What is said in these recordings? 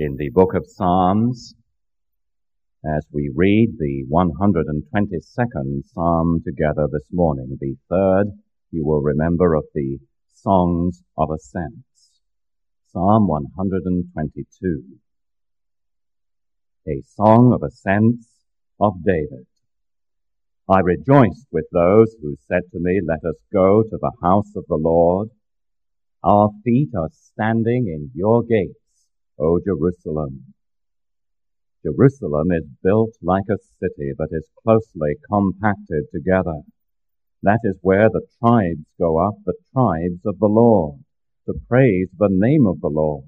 in the book of Psalms as we read the 122nd Psalm together this morning. The third, you will remember, of the Songs of Ascents. Psalm 122. A Song of Ascents of David. I rejoiced with those who said to me, Let us go to the house of the Lord. Our feet are standing in your gates O Jerusalem. Jerusalem is built like a city, that is closely compacted together. That is where the tribes go up, the tribes of the Lord, to praise the name of the Lord,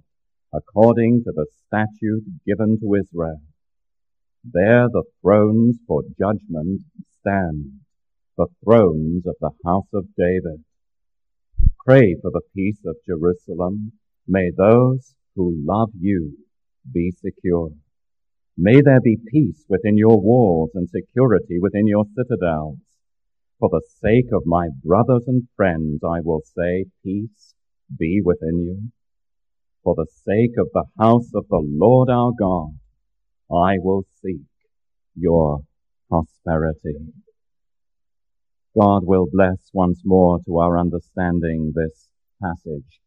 according to the statute given to Israel. There the thrones for judgment stand, the thrones of the house of David. Pray for the peace of Jerusalem. May those who love you be secure. May there be peace within your walls and security within your citadels. For the sake of my brothers and friends, I will say, peace be within you. For the sake of the house of the Lord our God, I will seek your prosperity. God will bless once more to our understanding this passage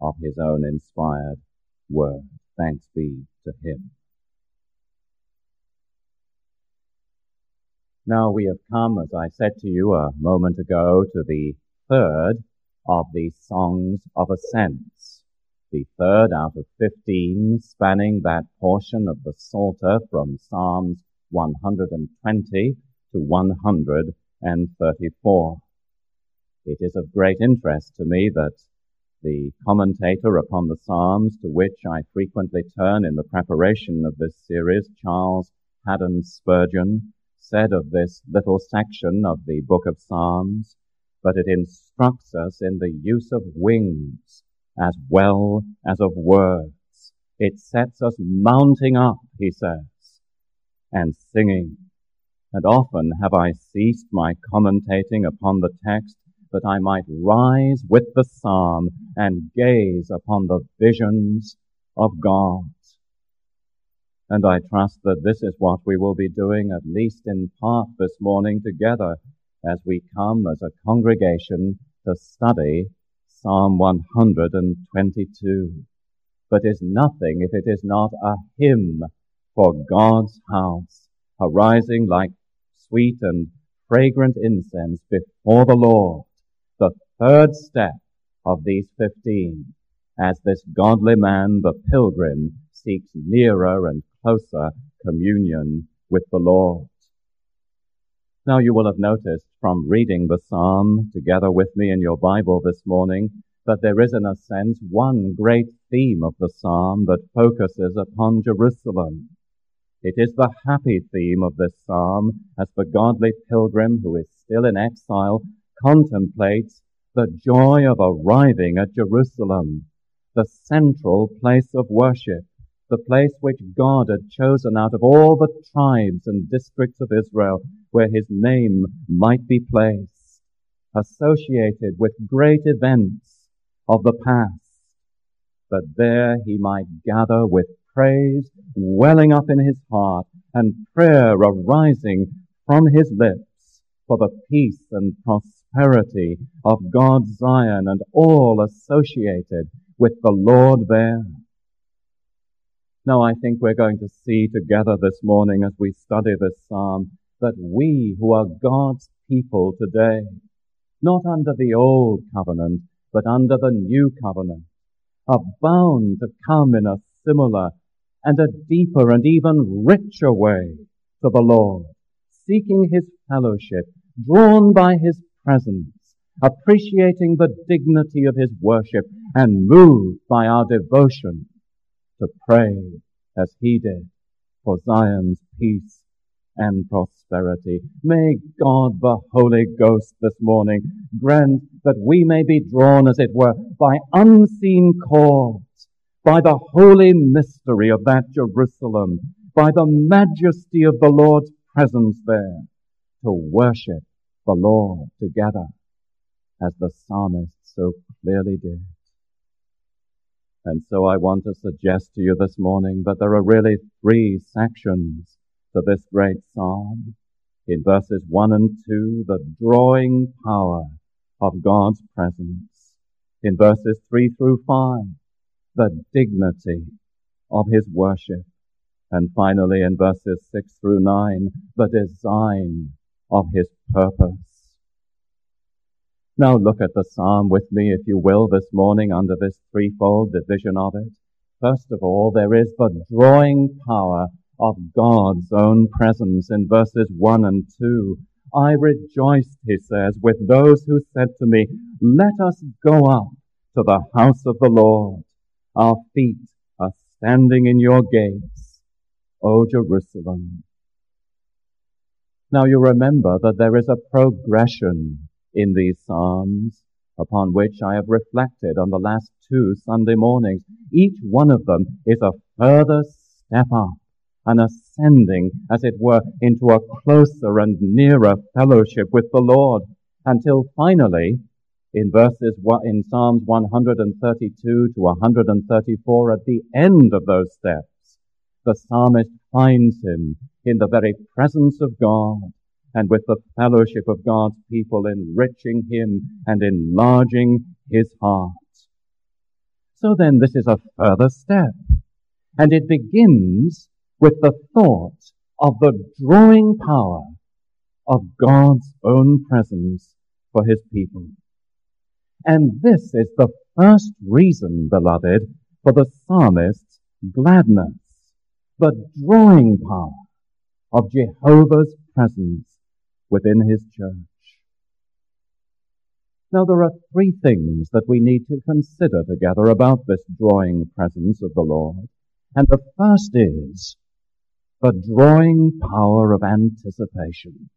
of his own inspired word. Thanks be to him. Now we have come, as I said to you a moment ago, to the third of these songs of ascents. The third out of 15 spanning that portion of the Psalter from Psalms 120 to 134. It is of great interest to me that the commentator upon the Psalms to which I frequently turn in the preparation of this series, Charles Haddon Spurgeon, said of this little section of the book of Psalms, but it instructs us in the use of wings as well as of words. It sets us mounting up, he says, and singing. And often have I ceased my commentating upon the text that I might rise with the psalm and gaze upon the visions of God. And I trust that this is what we will be doing at least in part this morning together as we come as a congregation to study Psalm 122. But is nothing if it is not a hymn for God's house, arising like sweet and fragrant incense before the Lord third step of these fifteen as this godly man, the pilgrim, seeks nearer and closer communion with the Lord. Now you will have noticed from reading the psalm together with me in your Bible this morning that there is in a sense one great theme of the psalm that focuses upon Jerusalem. It is the happy theme of this psalm as the godly pilgrim who is still in exile contemplates the joy of arriving at Jerusalem, the central place of worship, the place which God had chosen out of all the tribes and districts of Israel where his name might be placed, associated with great events of the past, that there he might gather with praise welling up in his heart and prayer arising from his lips for the peace and prosperity prosperity of God's Zion and all associated with the Lord there. Now I think we're going to see together this morning as we study this psalm that we who are God's people today, not under the old covenant, but under the new covenant, are bound to come in a similar and a deeper and even richer way to the Lord, seeking His fellowship, drawn by His presence, appreciating the dignity of his worship and moved by our devotion to pray as he did for Zion's peace and prosperity. May God the Holy Ghost this morning grant that we may be drawn, as it were, by unseen cords, by the holy mystery of that Jerusalem, by the majesty of the Lord's presence there, to worship the Lord together as the psalmist so clearly did. And so I want to suggest to you this morning that there are really three sections to this great psalm. In verses 1 and 2, the drawing power of God's presence. In verses 3 through 5, the dignity of His worship. And finally in verses 6 through 9, the design of His purpose. Now look at the psalm with me, if you will, this morning under this threefold division of it. First of all, there is the drawing power of God's own presence in verses 1 and 2. I rejoiced, he says, with those who said to me, let us go up to the house of the Lord. Our feet are standing in your gates, O Jerusalem. Now you remember that there is a progression in these Psalms, upon which I have reflected on the last two Sunday mornings. Each one of them is a further step up, an ascending, as it were, into a closer and nearer fellowship with the Lord, until finally, in verses, in Psalms 132 to 134, at the end of those steps, the psalmist finds him in the very presence of God, and with the fellowship of God's people, enriching him and enlarging his heart. So then this is a further step, and it begins with the thought of the drawing power of God's own presence for his people. And this is the first reason, beloved, for the psalmist's gladness, the drawing power of Jehovah's presence within his church. Now there are three things that we need to consider together about this drawing presence of the Lord. And the first is the drawing power of anticipation.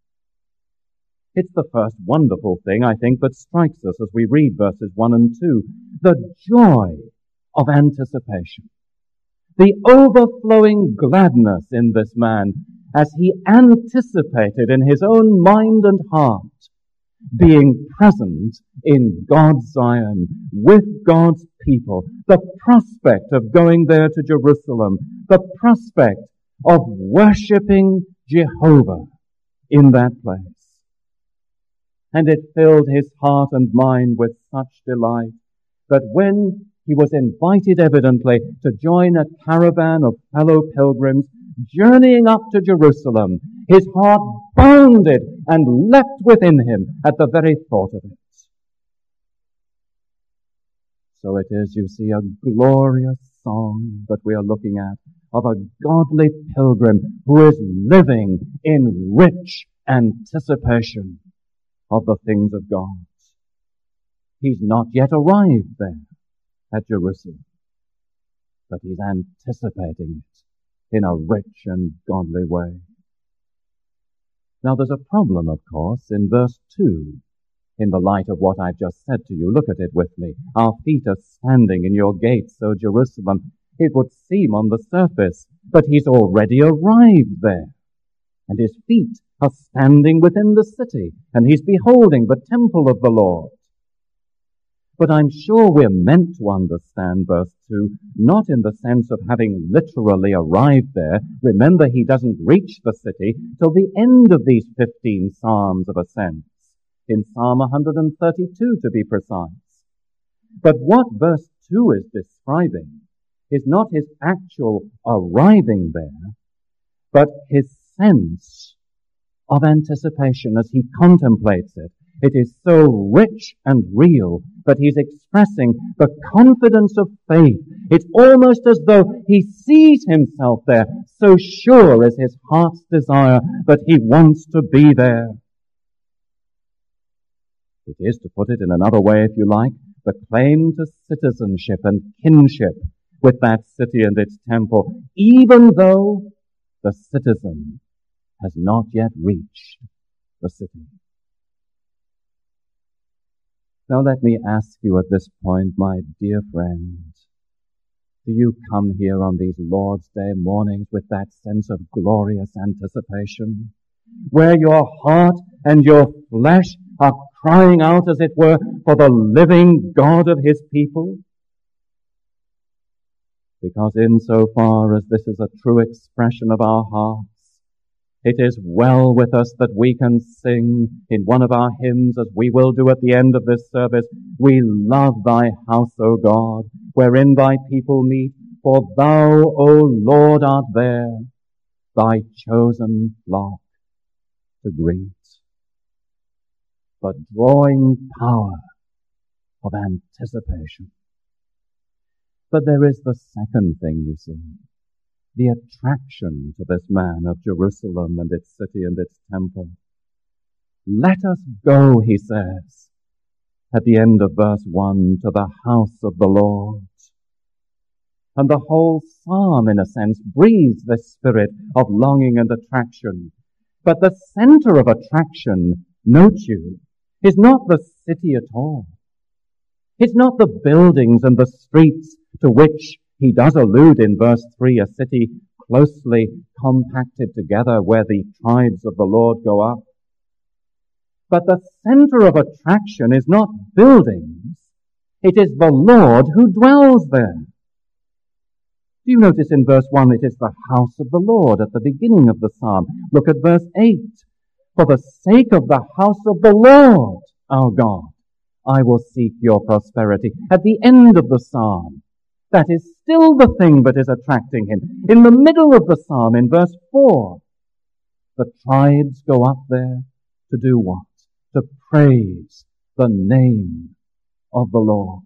It's the first wonderful thing, I think, that strikes us as we read verses 1 and 2. The joy of anticipation. The overflowing gladness in this man as he anticipated in his own mind and heart being present in God's Zion with God's people, the prospect of going there to Jerusalem, the prospect of worshipping Jehovah in that place. And it filled his heart and mind with such delight that when he was invited evidently to join a caravan of fellow pilgrims journeying up to Jerusalem, his heart bounded and leapt within him at the very thought of it. So it is, you see, a glorious song that we are looking at of a godly pilgrim who is living in rich anticipation of the things of God. He's not yet arrived there at Jerusalem, but he's anticipating it in a rich and godly way. Now there's a problem, of course, in verse 2. In the light of what I've just said to you, look at it with me. Our feet are standing in your gates, O Jerusalem. It would seem on the surface that he's already arrived there. And his feet are standing within the city, and he's beholding the temple of the Lord. But I'm sure we're meant to understand verse 2, not in the sense of having literally arrived there. Remember, he doesn't reach the city till the end of these 15 Psalms of ascents, in Psalm 132 to be precise. But what verse 2 is describing is not his actual arriving there, but his sense of anticipation as he contemplates it it is so rich and real that he's expressing the confidence of faith. It's almost as though he sees himself there, so sure is his heart's desire that he wants to be there. It is, to put it in another way if you like, the claim to citizenship and kinship with that city and its temple, even though the citizen has not yet reached the city. Now let me ask you at this point, my dear friend, do you come here on these Lord's Day mornings with that sense of glorious anticipation? Where your heart and your flesh are crying out, as it were, for the living God of His people? because in so far as this is a true expression of our hearts, it is well with us that we can sing in one of our hymns, as we will do at the end of this service, We love thy house, O God, wherein thy people meet, for thou, O Lord, art there, thy chosen flock to greet. But drawing power of anticipation. But there is the second thing, you see. The attraction to this man of Jerusalem and its city and its temple. Let us go, he says, at the end of verse 1, to the house of the Lord. And the whole psalm, in a sense, breathes this spirit of longing and attraction. But the center of attraction, note you, is not the city at all. It's not the buildings and the streets to which he does allude in verse 3, a city closely compacted together where the tribes of the Lord go up. But the center of attraction is not buildings. It is the Lord who dwells there. Do you notice in verse 1 it is the house of the Lord at the beginning of the psalm? Look at verse 8. For the sake of the house of the Lord, our God, I will seek your prosperity. At the end of the psalm, that is still the thing that is attracting him. In the middle of the psalm, in verse 4, the tribes go up there to do what? To praise the name of the Lord.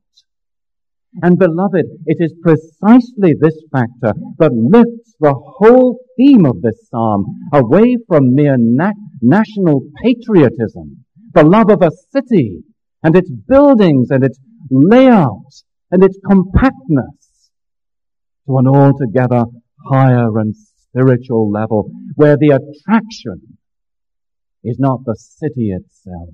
And beloved, it is precisely this factor that lifts the whole theme of this psalm away from mere na- national patriotism, the love of a city and its buildings and its layout and its compactness to an altogether higher and spiritual level where the attraction is not the city itself,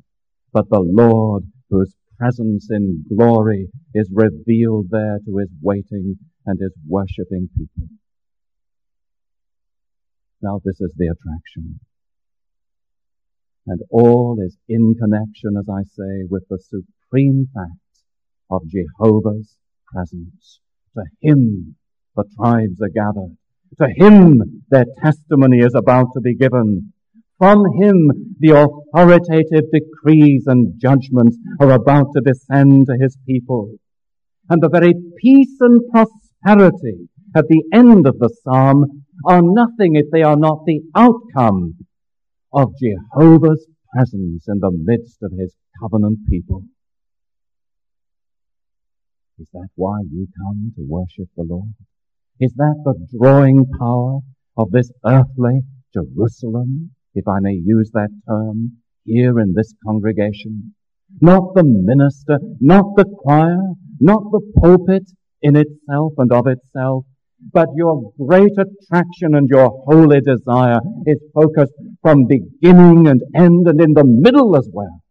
but the Lord whose presence in glory is revealed there to his waiting and his worshipping people. Now this is the attraction. And all is in connection, as I say, with the supreme fact of Jehovah's presence. To him the tribes are gathered. To him their testimony is about to be given. From him the authoritative decrees and judgments are about to descend to his people. And the very peace and prosperity at the end of the psalm are nothing if they are not the outcome of Jehovah's presence in the midst of his covenant people. Is that why you come to worship the Lord? Is that the drawing power of this earthly Jerusalem, if I may use that term, here in this congregation? Not the minister, not the choir, not the pulpit in itself and of itself, but your great attraction and your holy desire is focused from beginning and end and in the middle as well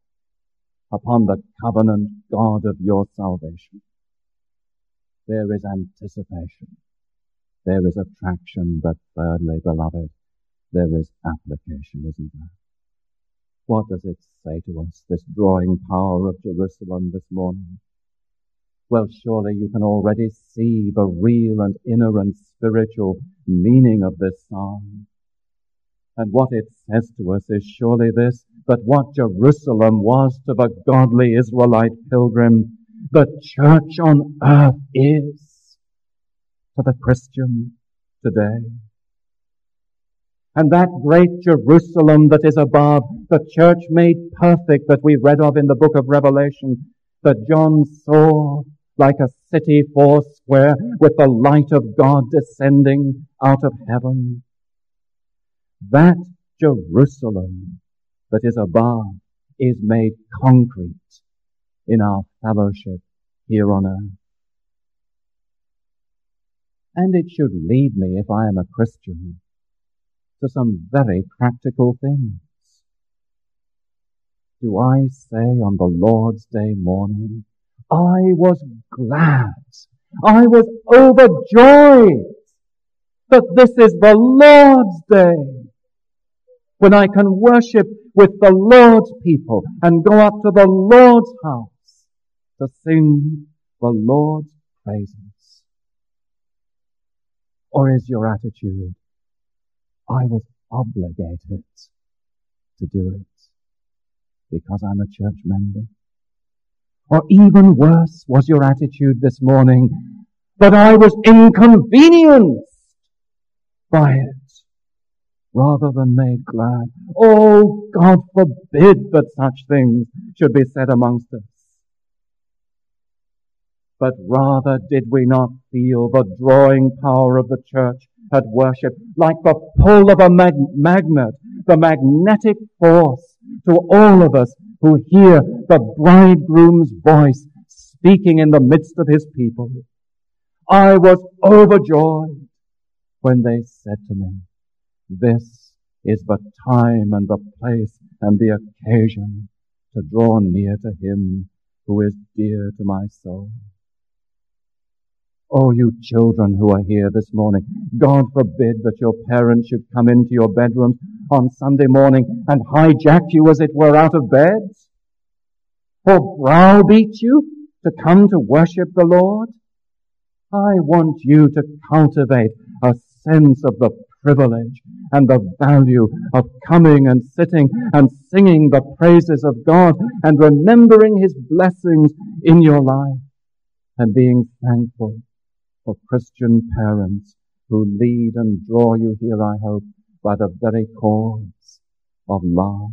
upon the covenant God of your salvation. There is anticipation. There is attraction, but thirdly, beloved, there is application, isn't there? What does it say to us, this drawing power of Jerusalem this morning? Well, surely you can already see the real and inner and spiritual meaning of this psalm. And what it says to us is surely this, that what Jerusalem was to the godly Israelite pilgrim, the church on earth is to the Christian today. And that great Jerusalem that is above, the church made perfect that we read of in the book of Revelation, that John saw like a city foursquare with the light of God descending out of heaven. That Jerusalem that is above is made concrete in our fellowship here on earth. And it should lead me, if I am a Christian, to some very practical things. Do I say on the Lord's Day morning, I was glad, I was overjoyed that this is the Lord's Day, when I can worship with the Lord's people and go up to the Lord's house to sing the Lord's praises. Or is your attitude, I was obligated to do it because I'm a church member? Or even worse was your attitude this morning, that I was inconvenienced by it rather than made glad. Oh, God forbid that such things should be said amongst us. But rather did we not feel the drawing power of the church at worship like the pull of a mag- magnet, the magnetic force to all of us who hear the bridegroom's voice speaking in the midst of his people. I was overjoyed when they said to me, this is the time and the place and the occasion to draw near to him who is dear to my soul. Oh, you children who are here this morning, God forbid that your parents should come into your bedrooms on Sunday morning and hijack you as it were out of bed, or browbeat you to come to worship the Lord. I want you to cultivate a sense of the privilege and the value of coming and sitting and singing the praises of God and remembering His blessings in your life and being thankful for Christian parents who lead and draw you here, I hope, by the very cords of love.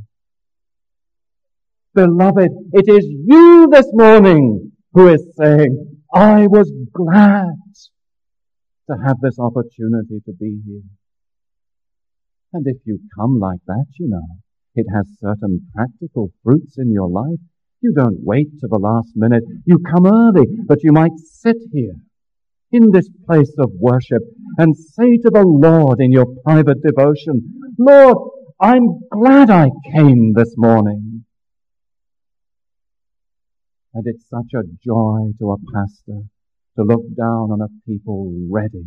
Beloved, it is you this morning who is saying, I was glad to have this opportunity to be here. And if you come like that, you know, it has certain practical fruits in your life. You don't wait to the last minute. You come early, but you might sit here in this place of worship and say to the Lord in your private devotion, Lord, I'm glad I came this morning. And it's such a joy to a pastor to look down on a people ready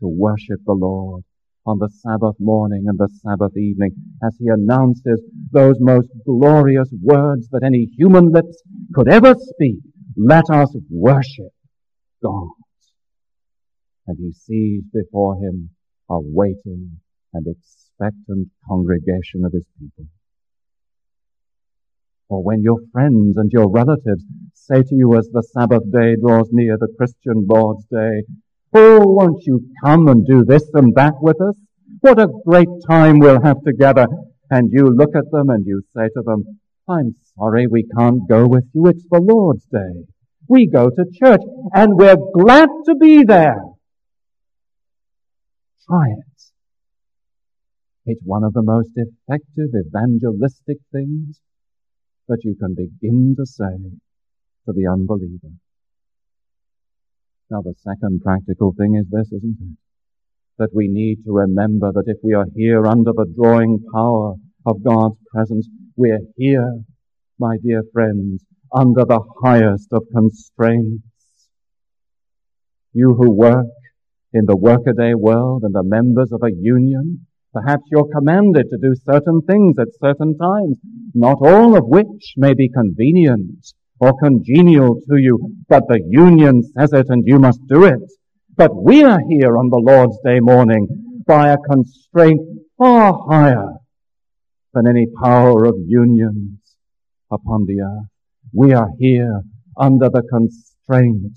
to worship the Lord on the Sabbath morning and the Sabbath evening as he announces those most glorious words that any human lips could ever speak. Let us worship God. And he sees before him a waiting and expectant congregation of his people. Or when your friends and your relatives say to you as the Sabbath day draws near, the Christian Lord's Day, Oh, won't you come and do this and that with us? What a great time we'll have together. And you look at them and you say to them, I'm sorry we can't go with you. It's the Lord's Day. We go to church and we're glad to be there. It. It's one of the most effective evangelistic things that you can begin to say to the unbeliever. Now, the second practical thing is this, isn't it? That we need to remember that if we are here under the drawing power of God's presence, we're here, my dear friends, under the highest of constraints. You who work in the workaday world and are members of a union, perhaps you're commanded to do certain things at certain times, not all of which may be convenient or congenial to you, but the union says it and you must do it. But we are here on the Lord's Day morning by a constraint far higher than any power of unions upon the earth. We are here under the constraint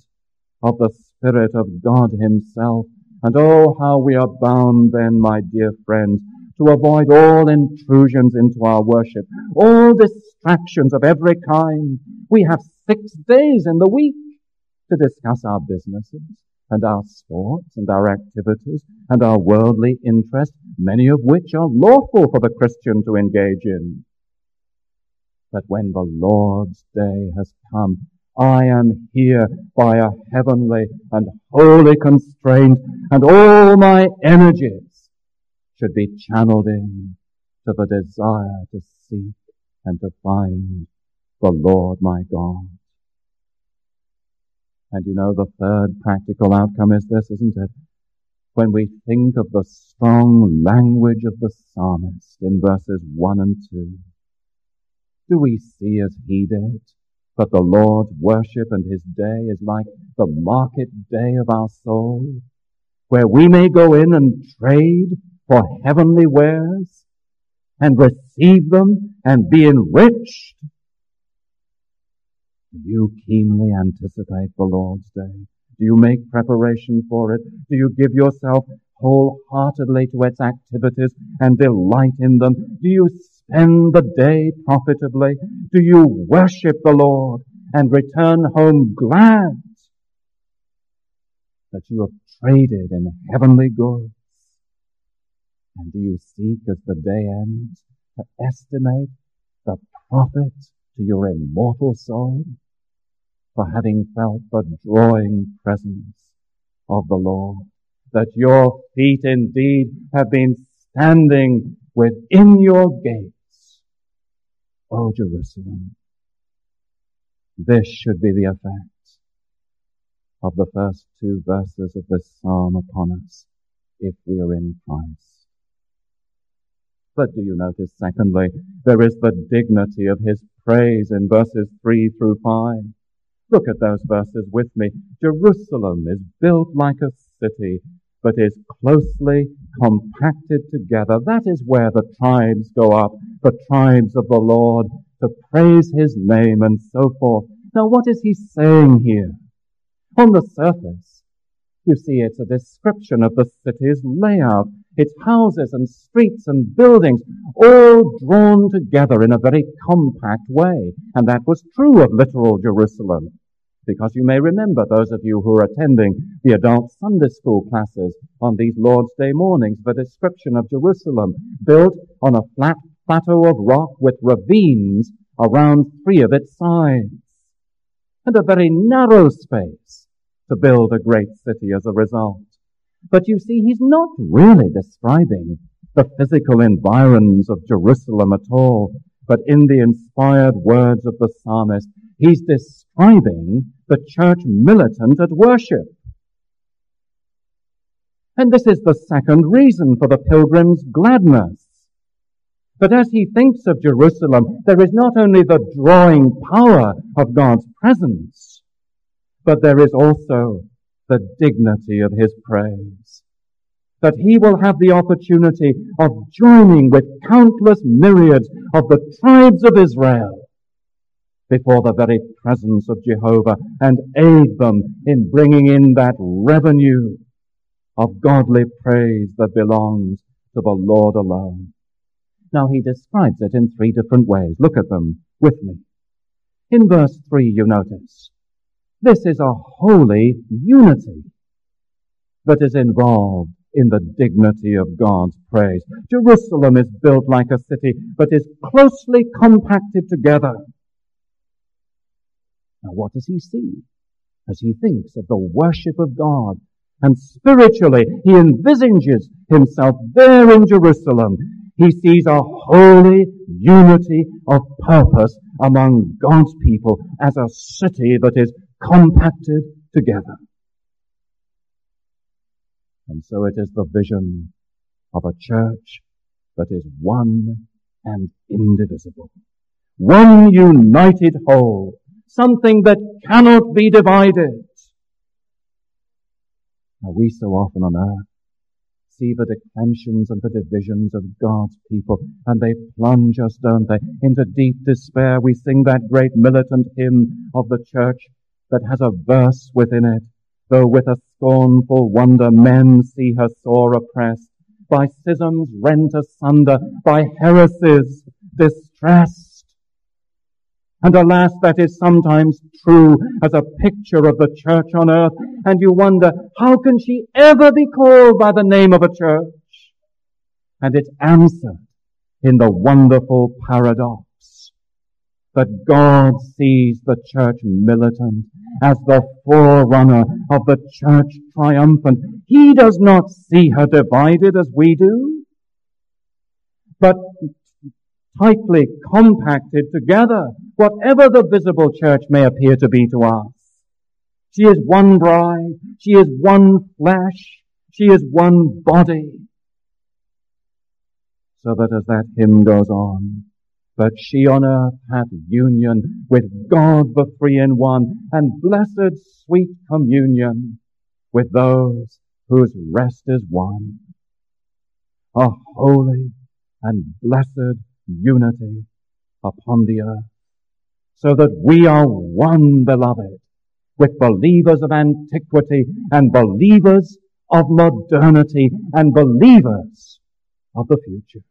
of the Spirit of God Himself. And oh, how we are bound then, my dear friends, to avoid all intrusions into our worship, all distractions of every kind. We have six days in the week to discuss our businesses and our sports and our activities and our worldly interests, many of which are lawful for the Christian to engage in. But when the Lord's day has come, I am here by a heavenly and holy constraint, and all my energies should be channeled in to the desire to seek and to find the Lord my God. And you know, the third practical outcome is this, isn't it? When we think of the strong language of the psalmist in verses 1 and 2, do we see as he did that the Lord's worship and his day is like the market day of our soul? where we may go in and trade for heavenly wares and receive them and be enriched? Do you keenly anticipate the Lord's day? Do you make preparation for it? Do you give yourself wholeheartedly to its activities and delight in them? Do you spend the day profitably? Do you worship the Lord and return home glad that you have traded in heavenly goods? And do you seek as the day ends to estimate the profit to your immortal soul for having felt the drawing presence of the Lord? That your feet indeed have been standing within your gates. O Jerusalem, this should be the effect of the first two verses of this psalm upon us if we are in Christ. But do you notice, secondly, there is the dignity of his praise in verses 3 through 5. Look at those verses with me. Jerusalem is built like a city, but is closely compacted together. That is where the tribes go up, the tribes of the Lord, to praise his name and so forth. Now what is he saying here? On the surface, you see it's a description of the city's layout, its houses and streets and buildings, all drawn together in a very compact way. And that was true of literal Jerusalem. Because you may remember, those of you who are attending the adult Sunday school classes on these Lord's Day mornings, the description of Jerusalem, built on a flat plateau of rock with ravines around three of its sides, and a very narrow space to build a great city as a result. But you see, he's not really describing the physical environs of Jerusalem at all, but in the inspired words of the psalmist, he's describing the church militant at worship. And this is the second reason for the pilgrim's gladness. But as he thinks of Jerusalem, there is not only the drawing power of God's presence, but there is also the dignity of his praise. That he will have the opportunity of joining with countless myriads of the tribes of Israel before the very presence of Jehovah and aid them in bringing in that revenue of godly praise that belongs to the Lord alone. Now he describes it in three different ways. Look at them with me. In verse 3 you notice, this is a holy unity that is involved in the dignity of God's praise. Jerusalem is built like a city, but is closely compacted together. Now what does he see as he thinks of the worship of God? And spiritually, he envisages himself there in Jerusalem. He sees a holy unity of purpose among God's people as a city that is compacted together. And so it is the vision of a church that is one and indivisible. One united whole. Something that cannot be divided. Now we so often on earth see the declensions and the divisions of God's people, and they plunge us, don't they, into deep despair. We sing that great militant hymn of the church, that has a verse within it. Though with a scornful wonder men see her sore oppressed, by schisms rent asunder, by heresies distressed. And alas, that is sometimes true as a picture of the church on earth, and you wonder, how can she ever be called by the name of a church? And it's answered in the wonderful paradox that God sees the church militant as the forerunner of the church triumphant. He does not see her divided as we do, but tightly compacted together, whatever the visible church may appear to be to us. She is one bride. She is one flesh. She is one body. So that as that hymn goes on, but she on earth hath union with God the three in one, and blessed sweet communion with those whose rest is one. A holy and blessed unity upon the earth, so that we are one, beloved, with believers of antiquity and believers of modernity and believers of the future.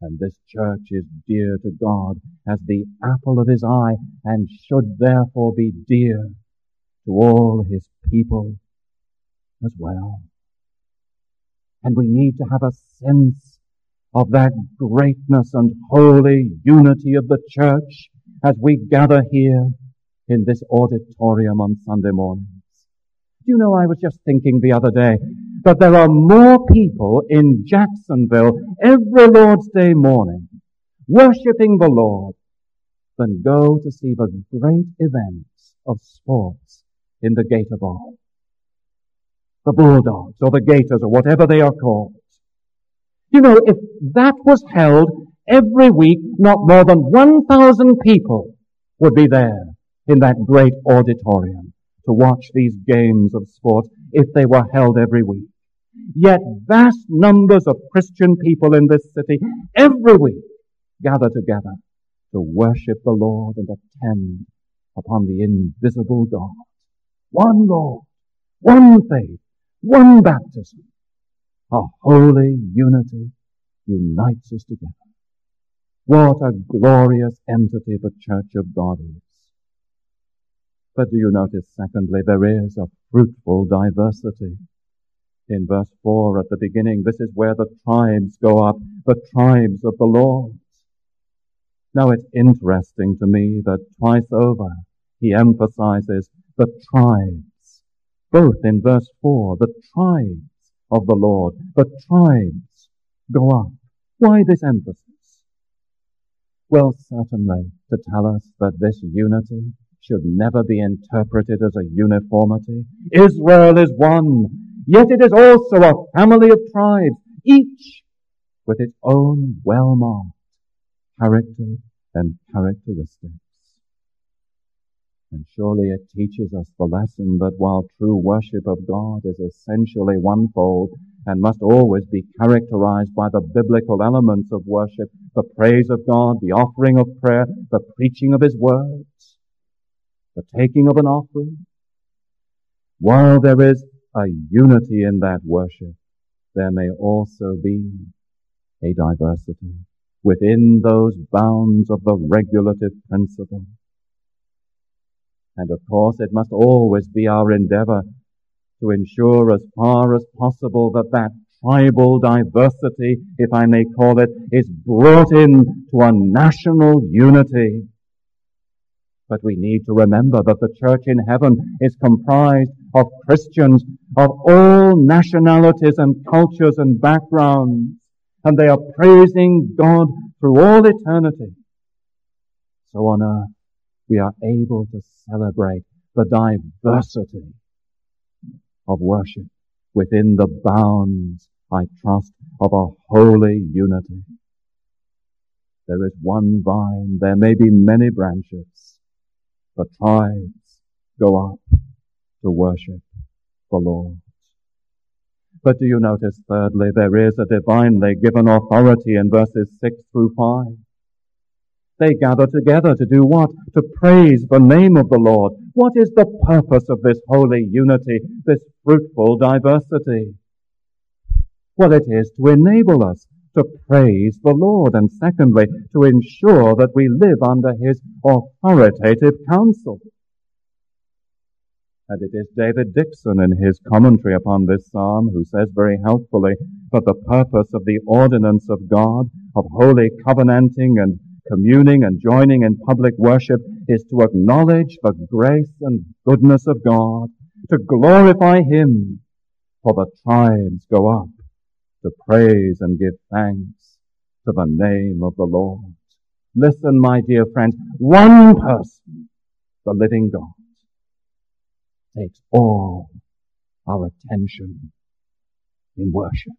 And this church is dear to God as the apple of his eye and should therefore be dear to all his people as well. And we need to have a sense of that greatness and holy unity of the church as we gather here in this auditorium on Sunday mornings. You know, I was just thinking the other day that there are more people in Jacksonville every Lord's Day morning worshipping the Lord than go to see the great events of sports in the Gator Bowl. The Bulldogs or the Gators or whatever they are called. You know, if that was held every week, not more than 1,000 people would be there in that great auditorium to watch these games of sport if they were held every week. Yet vast numbers of Christian people in this city every week gather together to worship the Lord and attend upon the invisible God. One Lord, one faith, one baptism. A holy unity unites us together. What a glorious entity the Church of God is. But do you notice, secondly, there is a fruitful diversity. In verse 4 at the beginning, this is where the tribes go up, the tribes of the Lord. Now it's interesting to me that twice over he emphasizes the tribes. Both in verse 4, the tribes of the Lord, the tribes go up. Why this emphasis? Well, certainly to tell us that this unity should never be interpreted as a uniformity. Israel is one, yet it is also a family of tribes, each with its own well-marked character and characteristics. And surely it teaches us the lesson that while true worship of God is essentially onefold and must always be characterized by the biblical elements of worship, the praise of God, the offering of prayer, the preaching of His words, the taking of an offering. While there is a unity in that worship, there may also be a diversity within those bounds of the regulative principle. And of course, it must always be our endeavor to ensure as far as possible that that tribal diversity, if I may call it, is brought in to a national unity but we need to remember that the church in heaven is comprised of Christians of all nationalities and cultures and backgrounds, and they are praising God through all eternity. So on earth, we are able to celebrate the diversity of worship within the bounds, I trust, of a holy unity. There is one vine, there may be many branches, but tribes go up to worship the Lord. But do you notice thirdly, there is a divinely given authority in verses 6 through 5. They gather together to do what? To praise the name of the Lord. What is the purpose of this holy unity, this fruitful diversity? Well, it is to enable us to praise the Lord, and secondly, to ensure that we live under His authoritative counsel. And it is David Dickson in his commentary upon this psalm who says very helpfully that the purpose of the ordinance of God, of holy covenanting and communing and joining in public worship is to acknowledge the grace and goodness of God, to glorify Him, for the tribes go up to praise and give thanks to the name of the Lord. Listen, my dear friends, one person, the living God, takes all our attention in worship.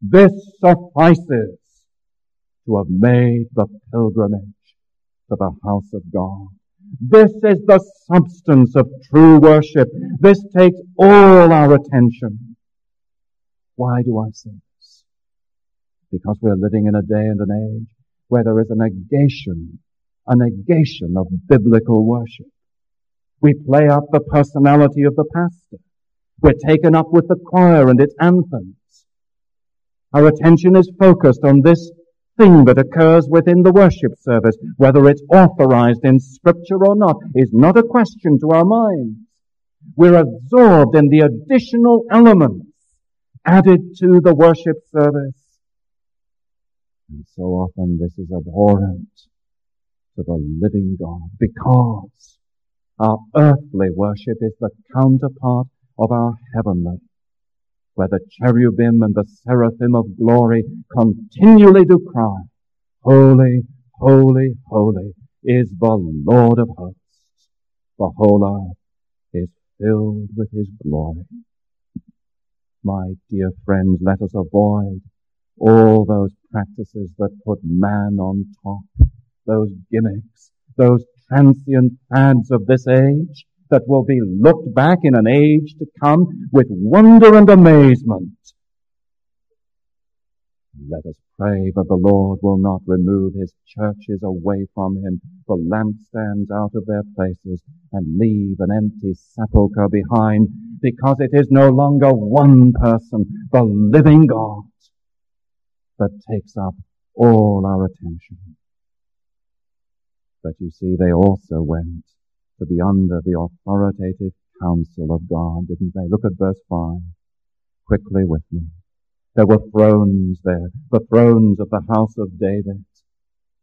This suffices to have made the pilgrimage to the house of God. This is the substance of true worship. This takes all our attention. Why do I say this? Because we're living in a day and an age where there is a negation, a negation of biblical worship. We play up the personality of the pastor. We're taken up with the choir and its anthems. Our attention is focused on this thing that occurs within the worship service, whether it's authorized in scripture or not, is not a question to our minds. We're absorbed in the additional elements added to the worship service. And so often this is abhorrent to the living God because our earthly worship is the counterpart of our heavenly where the cherubim and the seraphim of glory continually do cry, Holy, holy, holy is the Lord of hosts. The whole earth is filled with his glory. My dear friends, let us avoid all those practices that put man on top, those gimmicks, those transient fads of this age that will be looked back in an age to come with wonder and amazement. Let us pray that the Lord will not remove his churches away from him, the lampstands out of their places, and leave an empty sepulchre behind, because it is no longer one person, the living God, that takes up all our attention. But you see, they also went to be under the authoritative counsel of God, didn't they? Look at verse 5 quickly with me. There were thrones there, the thrones of the house of David,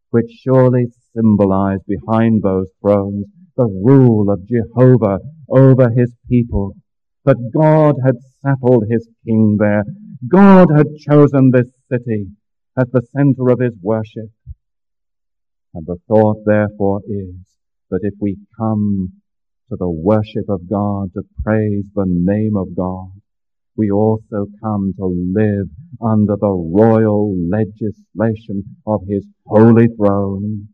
which surely symbolize behind those thrones the rule of Jehovah over his people. That God had settled his king there. God had chosen this city as the center of his worship. And the thought therefore is but if we come to the worship of God, to praise the name of God, we also come to live under the royal legislation of His holy throne,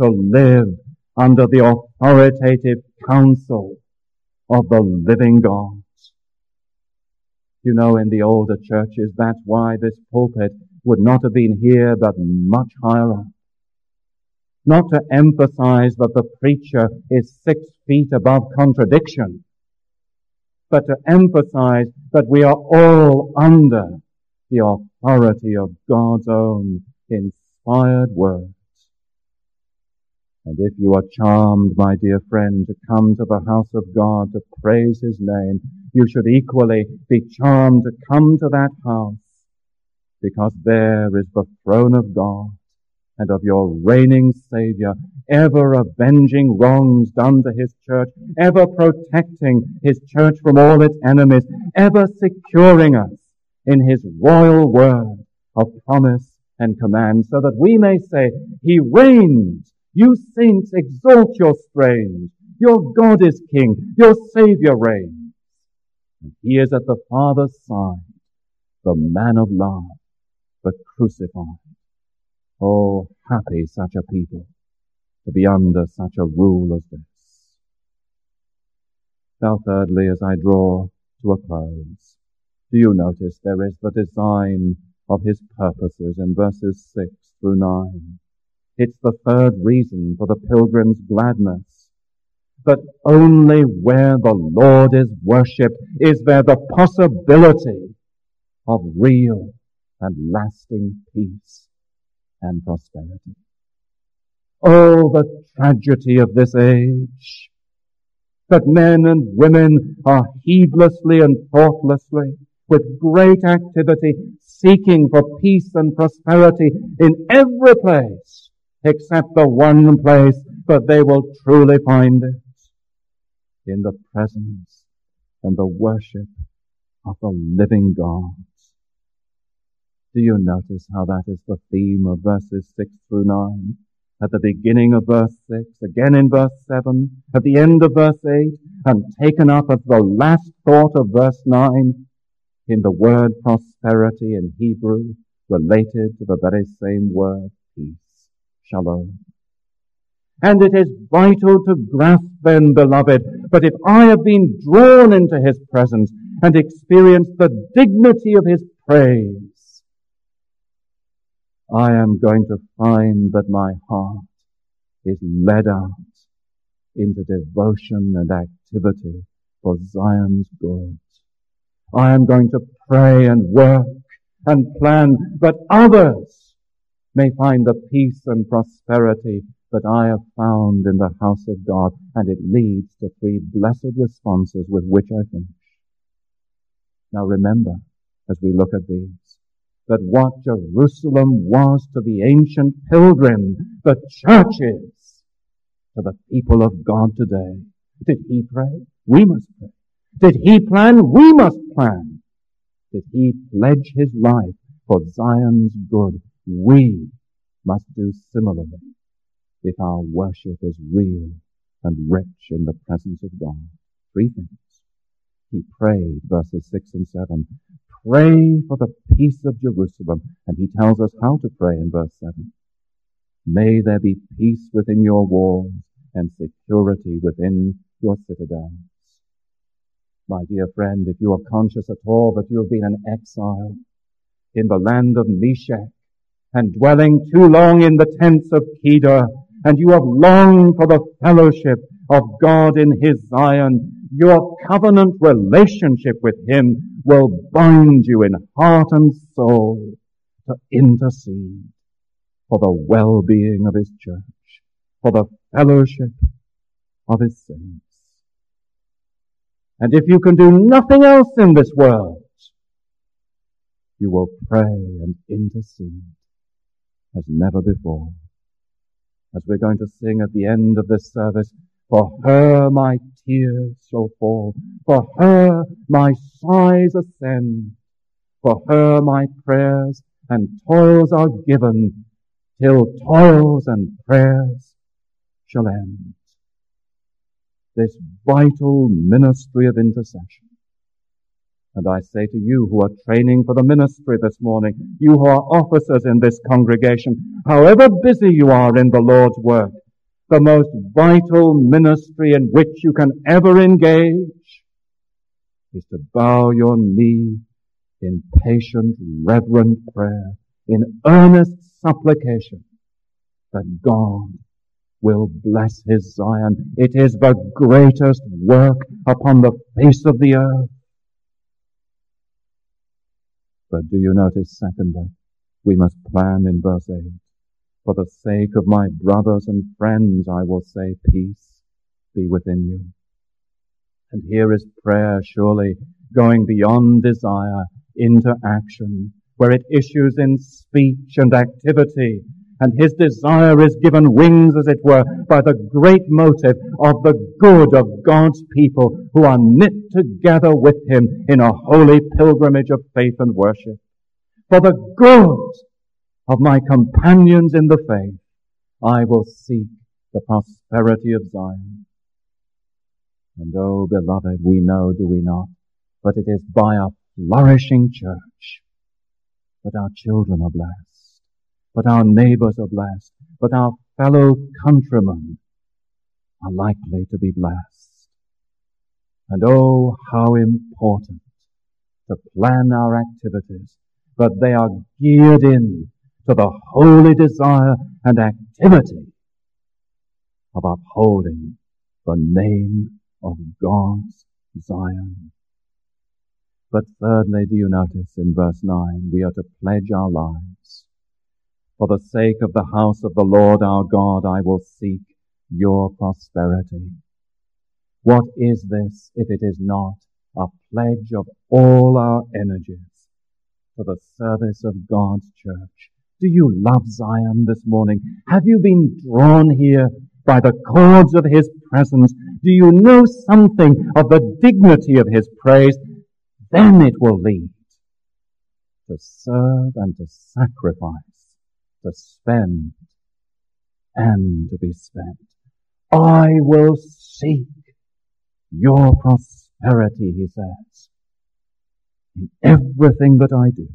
to live under the authoritative counsel of the living God. You know, in the older churches, that's why this pulpit would not have been here, but much higher up not to emphasize that the preacher is six feet above contradiction, but to emphasize that we are all under the authority of God's own inspired words. And if you are charmed, my dear friend, to come to the house of God to praise His name, you should equally be charmed to come to that house because there is the throne of God and of your reigning Savior, ever avenging wrongs done to His church, ever protecting His church from all its enemies, ever securing us in His royal word of promise and command, so that we may say, He reigns. You saints exalt your strains. Your God is King. Your Savior reigns. And He is at the Father's side, the man of love, the crucified Oh, happy such a people to be under such a rule as this. Now, thirdly, as I draw to a close, do you notice there is the design of his purposes in verses 6 through 9? It's the third reason for the pilgrim's gladness. But only where the Lord is worshipped is there the possibility of real and lasting peace and prosperity. Oh, the tragedy of this age! That men and women are heedlessly and thoughtlessly, with great activity, seeking for peace and prosperity in every place, except the one place that they will truly find it, in the presence and the worship of the living God. Do you notice how that is the theme of verses 6 through 9? At the beginning of verse 6, again in verse 7, at the end of verse 8, and taken up as the last thought of verse 9 in the word prosperity in Hebrew related to the very same word peace, shalom. And it is vital to grasp then, beloved, but if I have been drawn into his presence and experienced the dignity of his praise, I am going to find that my heart is led out into devotion and activity for Zion's good. I am going to pray and work and plan that others may find the peace and prosperity that I have found in the house of God, and it leads to three blessed responses with which I finish. Now remember, as we look at these, that what Jerusalem was to the ancient pilgrim, the church is to the people of God today. Did he pray? We must pray. Did he plan? We must plan. Did he pledge his life for Zion's good? We must do similarly if our worship is real and rich in the presence of God. Three things. He prayed, verses 6 and 7. Pray for the peace of Jerusalem. And he tells us how to pray in verse 7. May there be peace within your walls and security within your citadels. My dear friend, if you are conscious at all that you have been an exile in the land of Meshech and dwelling too long in the tents of Kedar, and you have longed for the fellowship of God in His Zion, your covenant relationship with Him will bind you in heart and soul to intercede for the well-being of His church, for the fellowship of His saints. And if you can do nothing else in this world, you will pray and intercede as never before as we're going to sing at the end of this service, for her my tears shall fall, for her my sighs ascend, for her my prayers and toils are given, till toils and prayers shall end. This vital ministry of intercession and I say to you who are training for the ministry this morning, you who are officers in this congregation, however busy you are in the Lord's work, the most vital ministry in which you can ever engage is to bow your knee in patient, reverent prayer, in earnest supplication that God will bless his Zion. It is the greatest work upon the face of the earth. But do you notice, secondly, we must plan in verse 8. For the sake of my brothers and friends, I will say, peace be within you. And here is prayer surely going beyond desire into action, where it issues in speech and activity and his desire is given wings, as it were, by the great motive of the good of God's people who are knit together with him in a holy pilgrimage of faith and worship. For the good of my companions in the faith, I will seek the prosperity of Zion. And oh, beloved, we know, do we not, but it is by a flourishing church that our children are blessed but our neighbors are blessed, but our fellow countrymen are likely to be blessed. And oh, how important to plan our activities, but they are geared in to the holy desire and activity of upholding the name of God's Zion. But thirdly, do you notice in verse 9, we are to pledge our lives for the sake of the house of the Lord our God, I will seek your prosperity. What is this if it is not a pledge of all our energies for the service of God's church? Do you love Zion this morning? Have you been drawn here by the cords of His presence? Do you know something of the dignity of His praise? Then it will lead to serve and to sacrifice to spend and to be spent. I will seek your prosperity, he says. In everything that I do,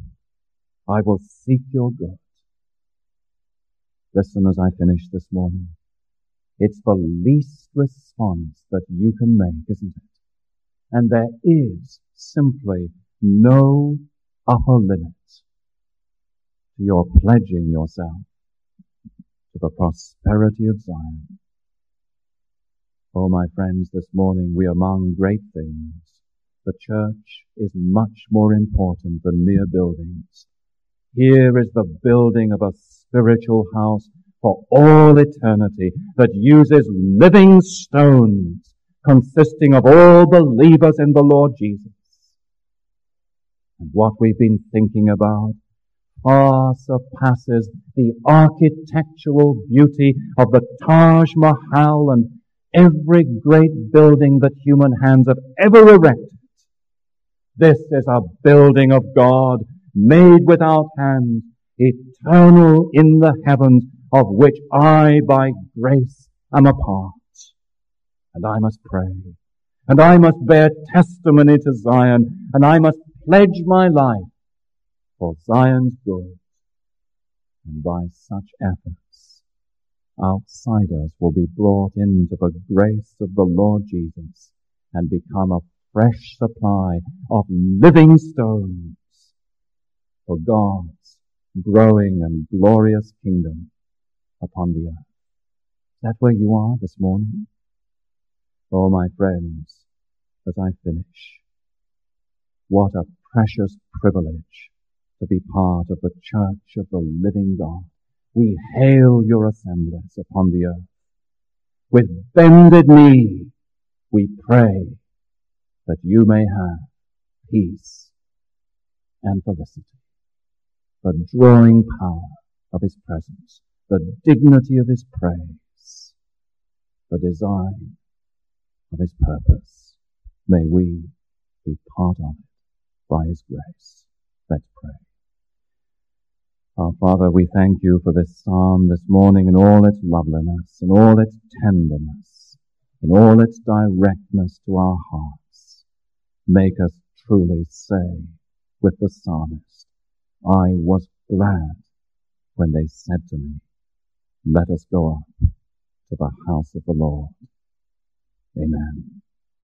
I will seek your good. Listen as I finish this morning. It's the least response that you can make, isn't it? And there is simply no upper limit to your pledging yourself to the prosperity of Zion. Oh, my friends, this morning we are among great things. The church is much more important than mere buildings. Here is the building of a spiritual house for all eternity that uses living stones consisting of all believers in the Lord Jesus. And what we've been thinking about far surpasses the architectural beauty of the Taj Mahal and every great building that human hands have ever erected. This is a building of God made without hands, eternal in the heavens, of which I by grace am a part. And I must pray. And I must bear testimony to Zion. And I must pledge my life for Zion's good. And by such efforts, outsiders will be brought into the grace of the Lord Jesus and become a fresh supply of living stones for God's growing and glorious kingdom upon the earth. Is that where you are this morning? Oh, my friends, as I finish, what a precious privilege to be part of the church of the living God. We hail your assemblies upon the earth. With bended knee, we pray that you may have peace and felicity, the drawing power of his presence, the dignity of his praise, the design of his purpose. May we be part of it by his grace. Let's pray. Our Father, we thank you for this psalm this morning in all its loveliness, in all its tenderness, in all its directness to our hearts. Make us truly say with the psalmist, I was glad when they said to me, let us go up to the house of the Lord. Amen.